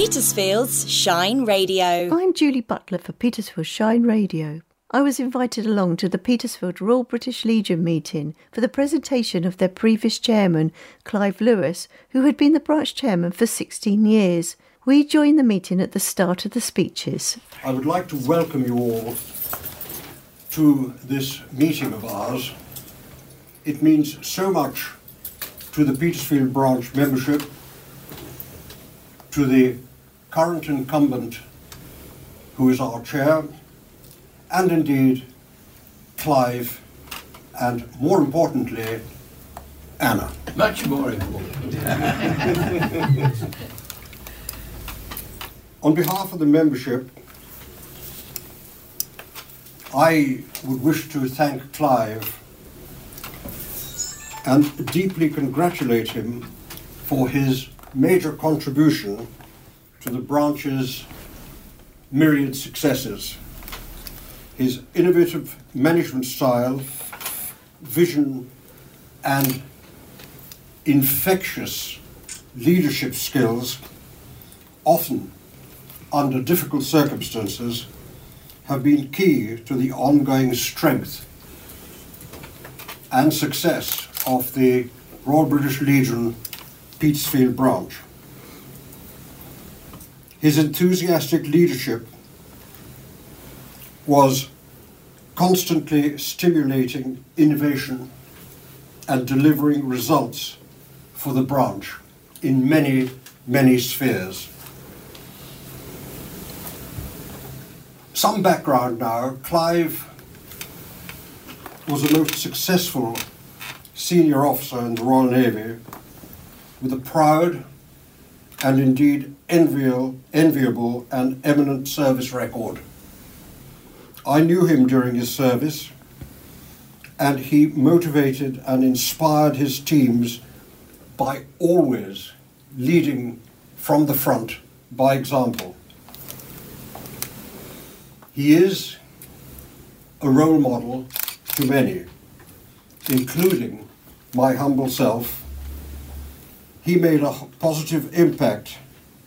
Petersfield's Shine Radio. I'm Julie Butler for Petersfield Shine Radio. I was invited along to the Petersfield Royal British Legion meeting for the presentation of their previous chairman, Clive Lewis, who had been the branch chairman for 16 years. We joined the meeting at the start of the speeches. I would like to welcome you all to this meeting of ours. It means so much to the Petersfield branch membership, to the current incumbent who is our chair, and indeed Clive, and more importantly, Anna. Much more important. On behalf of the membership, I would wish to thank Clive and deeply congratulate him for his major contribution to the branch's myriad successes. His innovative management style, vision, and infectious leadership skills, often under difficult circumstances, have been key to the ongoing strength and success of the Royal British Legion Petersfield branch. His enthusiastic leadership was constantly stimulating innovation and delivering results for the branch in many, many spheres. Some background now. Clive was the most successful senior officer in the Royal Navy with a proud and indeed enviable, and eminent service record. I knew him during his service, and he motivated and inspired his teams by always leading from the front by example. He is a role model to many, including my humble self. He made a positive impact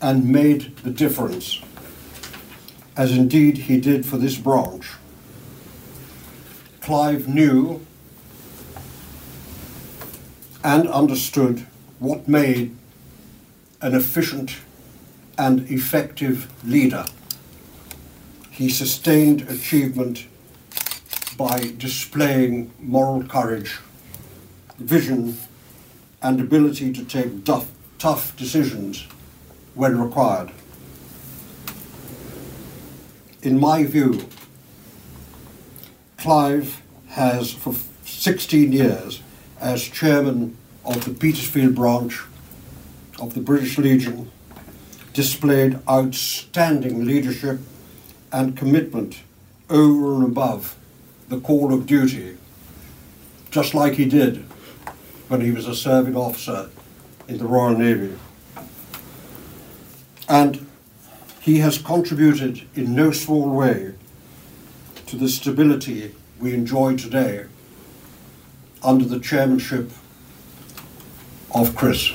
and made the difference, as indeed he did for this branch. Clive knew and understood what made an efficient and effective leader. He sustained achievement by displaying moral courage, vision, and ability to take tough, tough decisions when required. In my view, Clive has, for 16 years, as chairman of the Petersfield branch of the British Legion, displayed outstanding leadership and commitment over and above the call of duty, just like he did when he was a serving officer in the Royal Navy. And he has contributed in no small way to the stability we enjoy today under the chairmanship of Chris.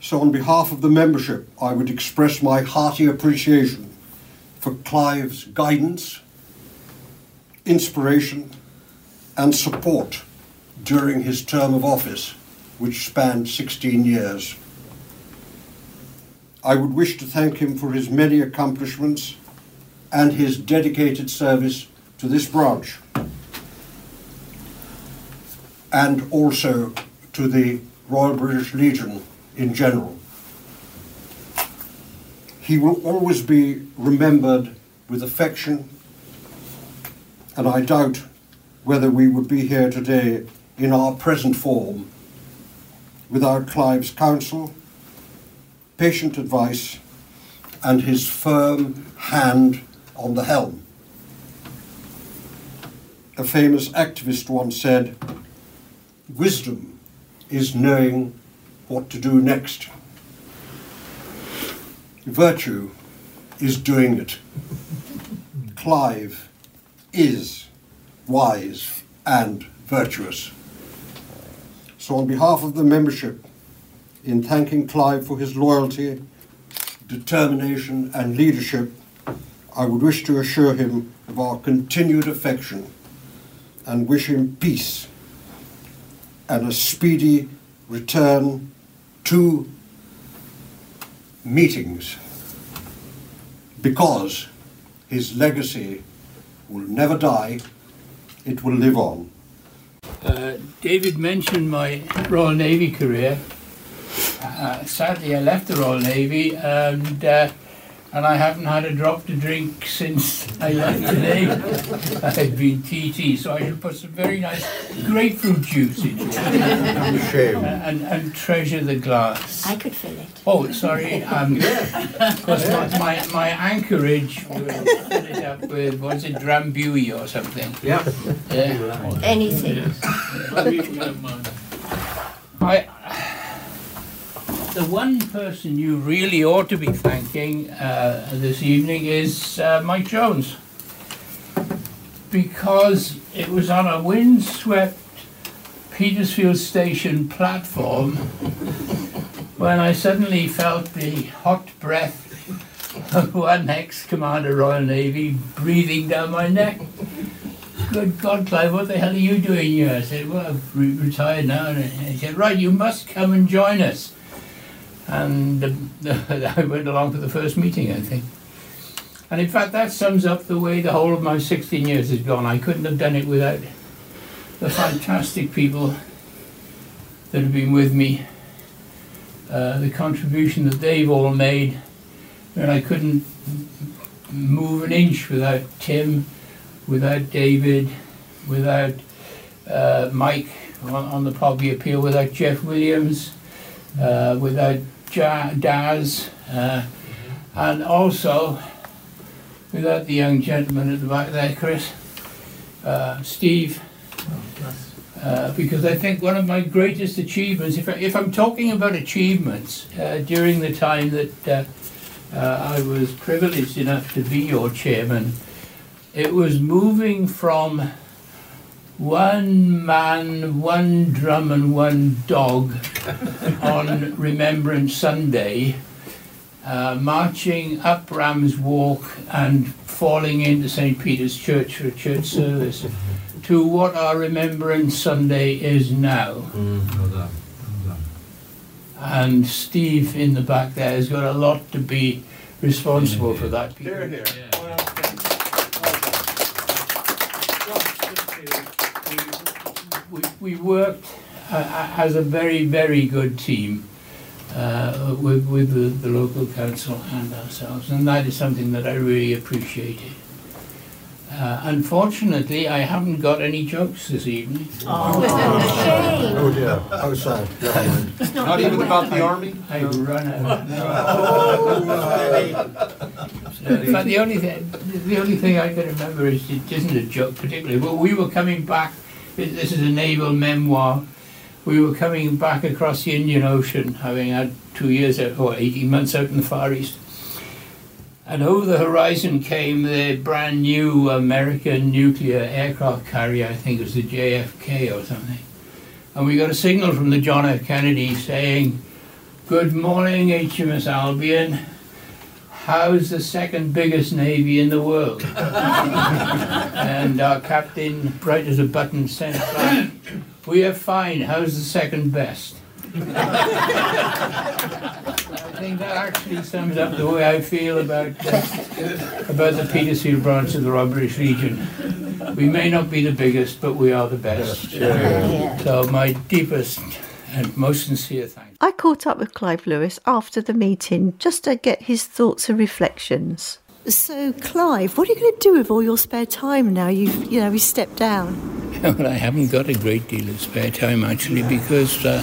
So, on behalf of the membership, I would express my hearty appreciation for Clive's guidance, inspiration, and support during his term of office, which spanned 16 years. I would wish to thank him for his many accomplishments and his dedicated service to this branch, and also to the Royal British Legion in general. He will always be remembered with affection, and I doubt whether we would be here today in our present form without Clive's counsel, patient advice, and his firm hand on the helm. A famous activist once said, Wisdom is knowing what to do next. Virtue is doing it. Clive is wise and virtuous. So, on behalf of the membership, in thanking Clive for his loyalty, determination, and leadership, I would wish to assure him of our continued affection and wish him peace and a speedy return to meetings because his legacy will never die, it will live on. Uh, David mentioned my Royal Navy career. Uh, sadly, I left the Royal Navy and uh, and I haven't had a drop to drink since I left today. I've been TT, so I should put some very nice grapefruit juice into it. Shame. And, and treasure the glass. I could fill it. Oh, sorry. Um, because my, my, my anchorage will fill it up with, was it Drambuie or something? Yeah. Yeah. Anything. I, the one person you really ought to be thanking uh, this evening is uh, Mike Jones. Because it was on a windswept Petersfield Station platform when I suddenly felt the hot breath of one ex Commander Royal Navy breathing down my neck. Good God, Clive, what the hell are you doing here? I said, Well, I've re- retired now. And he said, Right, you must come and join us. And uh, I went along for the first meeting, I think. And in fact, that sums up the way the whole of my 16 years has gone. I couldn't have done it without the fantastic people that have been with me, uh, the contribution that they've all made. And I couldn't move an inch without Tim, without David, without uh, Mike on, on the Poppy Appeal, without Jeff Williams, uh, without ja- Daz, uh, and also without the young gentleman at the back there, Chris, uh, Steve. Uh, because I think one of my greatest achievements, if, I, if I'm talking about achievements uh, during the time that uh, uh, I was privileged enough to be your chairman, it was moving from one man, one drum, and one dog on Remembrance Sunday, uh, marching up Ram's Walk and falling into St. Peter's Church for a church service, to what our Remembrance Sunday is now. And Steve in the back there has got a lot to be responsible for that. Here, here. We, we worked uh, as a very, very good team uh, with, with the, the local council and ourselves, and that is something that I really appreciated. Uh, unfortunately, I haven't got any jokes this evening. Oh, shame. Oh dear, how sad. Never. Not even about the army? I've run out. In fact, the only thing, the only thing I can remember is it isn't a joke particularly. But we were coming back. This is a naval memoir. We were coming back across the Indian Ocean, having had two years out, or eighteen months out in the Far East. And over the horizon came the brand new American nuclear aircraft carrier. I think it was the JFK or something. And we got a signal from the John F. Kennedy saying, "Good morning, HMS Albion." How's the second biggest navy in the world? and our captain, bright as a button, sent back, We are fine. How's the second best? I think that actually sums up the way I feel about uh, about the Petersfield branch of the Royal British Legion. We may not be the biggest, but we are the best. So my deepest and most sincere thanks. I caught up with Clive Lewis after the meeting just to get his thoughts and reflections. So, Clive, what are you going to do with all your spare time now you've, you know, you stepped down? Well, I haven't got a great deal of spare time actually because uh,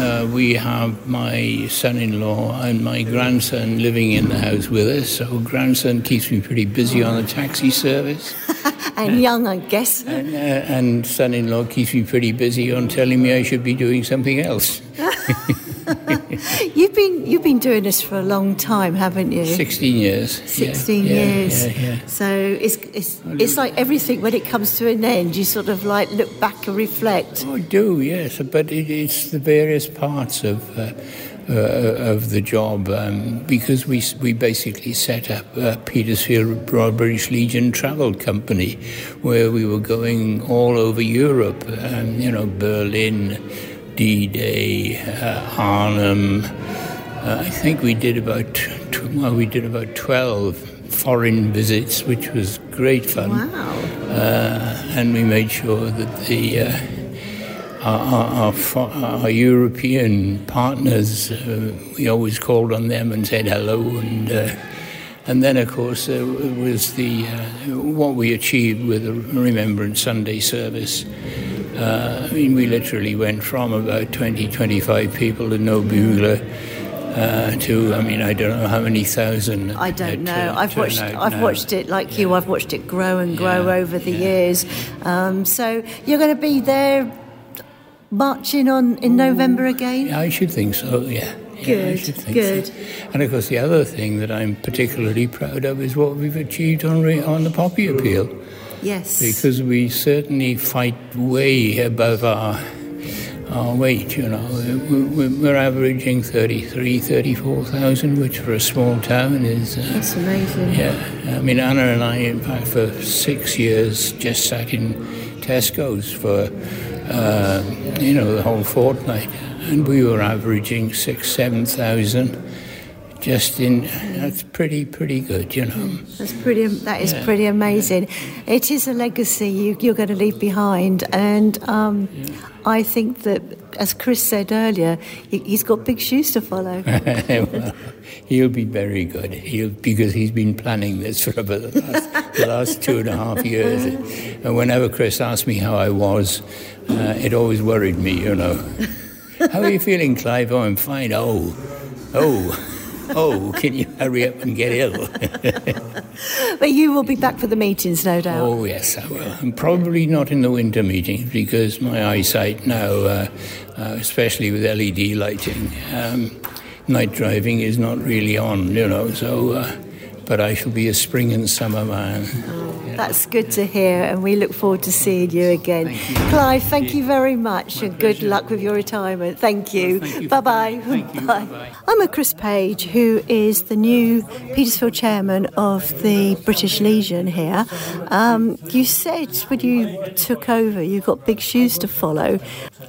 uh, we have my son-in-law and my grandson living in the house with us. So grandson keeps me pretty busy on the taxi service, And young, I guess. and, uh, and son-in-law keeps me pretty busy on telling me I should be doing something else. You've been you've been doing this for a long time, haven't you? Sixteen years. Sixteen yeah, years. Yeah, yeah, So it's it's it's like everything when it comes to an end, you sort of like look back and reflect. Oh, I do, yes, but it, it's the various parts of. Uh, uh, of the job um, because we we basically set up a Petersfield Royal British Legion travel company where we were going all over Europe, um, you know, Berlin, D-Day, uh, Arnhem. Uh, I think we did about tw- well, we did about twelve foreign visits, which was great fun. Wow. Uh, and we made sure that the uh, our, our, our, European partners, uh, we always called on them and said hello, and uh, and then of course uh, it was the uh, what we achieved with the Remembrance Sunday service. Uh, I mean, we literally went from about 20, 25 people in Nobula uh, to I mean I don't know how many thousand. I don't know. I've watched I've now. watched it like you. I've watched it grow and grow yeah, over the yeah. years. Um, so you're going to be there marching on in November again? Yeah, I should think so, yeah. Good, yeah, good. So. And of course, the other thing that I'm particularly proud of is what we've achieved on, re- on the Poppy Appeal. Yes. Because we certainly fight way above our our weight, you know. We're averaging 33, 34,000, which for a small town is... Uh, That's amazing. Yeah. I mean, Anna and I, in fact, for six years just sat in Tesco's for uh, you know, the whole fortnight. And we were averaging six, 7,000 just in that's pretty pretty good you know that's pretty that is yeah. pretty amazing it is a legacy you, you're going to leave behind and um, yeah. I think that as Chris said earlier he's got big shoes to follow well, he'll be very good he'll, because he's been planning this for about the last, the last two and a half years and whenever Chris asked me how I was uh, it always worried me, you know. How are you feeling, Clive? Oh, I'm fine. Oh, oh, oh, can you hurry up and get ill? but you will be back for the meetings, no doubt. Oh, yes, I will. And probably not in the winter meetings because my eyesight now, uh, uh, especially with LED lighting, um, night driving is not really on, you know, so. Uh, but I shall be a spring and summer man. Oh, that's good to hear, and we look forward to seeing you again. Thank you. Clive, thank you very much, My and pleasure. good luck with your retirement. Thank you. Thank you bye bye. Bye. I'm a Chris Page, who is the new Petersfield chairman of the British Legion here. Um, you said when you took over, you've got big shoes to follow.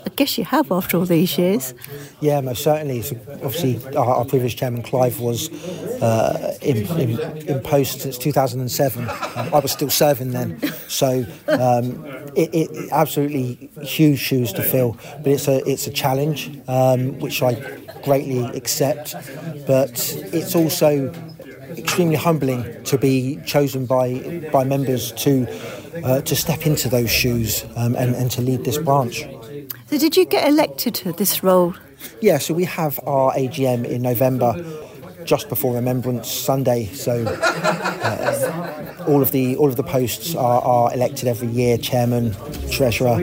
I guess you have after all these years. Yeah, most certainly. So obviously, our, our, previous chairman Clive was uh, in, in, in, post since 2007. Um, I was still serving then, so um, it, it, absolutely huge shoes to fill. But it's a it's a challenge um, which I greatly accept. But it's also extremely humbling to be chosen by by members to uh, to step into those shoes um, and, and to lead this branch. So, did you get elected to this role? Yeah, so we have our AGM in November just before Remembrance Sunday. So uh, all of the all of the posts are, are, elected every year, chairman, treasurer,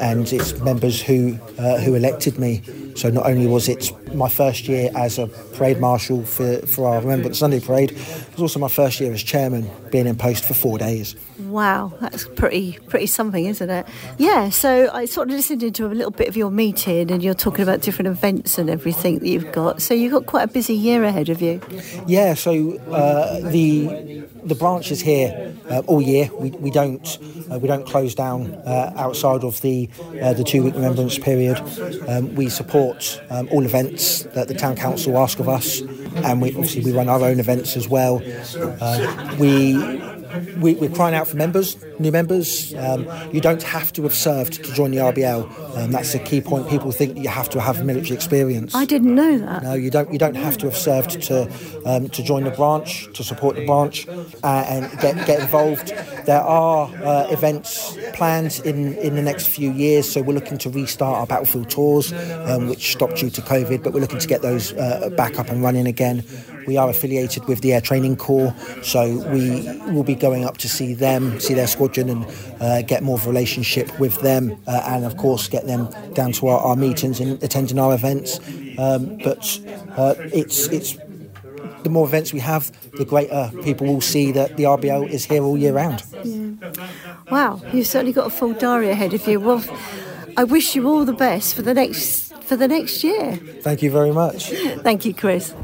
and it's members who uh, who elected me. So not only was it my first year as a parade marshal for, for our Remembrance Sunday parade, it was also my first year as chairman, being in post for four days. Wow, that's pretty pretty something, isn't it? Yeah. So I sort of listened into a little bit of your meeting, and you're talking about different events and everything that you've got. So you've got quite a busy year ahead of you. Yeah. So uh, the the branch is here uh, all year. We, we don't uh, we don't close down uh, outside of the uh, the two week remembrance period. Um, we support um, all events that the town council ask of us, and we obviously we run our own events as well. Uh, we we, are crying out for members, new members. Um, you don't have to have served to join the RBL. Um, that's a key point. People think you have to have military experience. I didn't know that. No, you don't. You don't have to have served to um, to join the branch, to support the branch, uh, and get get involved. There are uh, events planned in in the next few years. So we're looking to restart our battlefield tours, um, which stopped due to COVID, but we're looking to get those uh, back up and running again. We are affiliated with the Air Training Corps, so we will be going up to see them, see their squadron, and uh, get more of a relationship with them, uh, and of course get them down to our, our meetings and attending our events. Um, but uh, it's it's the more events we have, the greater people will see that the RBL is here all year round. Yeah. Wow, you've certainly got a full diary ahead of you. Well, I wish you all the best for the next for the next year. Thank you very much. Thank you, Chris.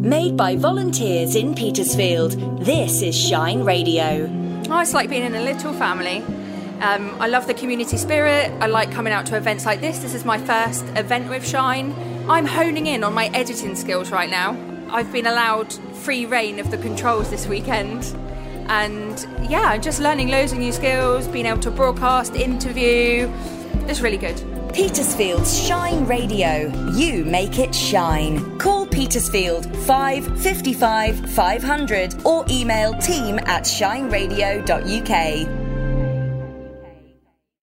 Made by volunteers in Petersfield, this is Shine Radio. It's like being in a little family. Um, I love the community spirit. I like coming out to events like this. This is my first event with Shine. I'm honing in on my editing skills right now. I've been allowed free reign of the controls this weekend. And yeah, just learning loads of new skills, being able to broadcast, interview. It's really good. Petersfield's Shine Radio. You make it shine. Call Petersfield 555 500 or email team at shineradio.uk.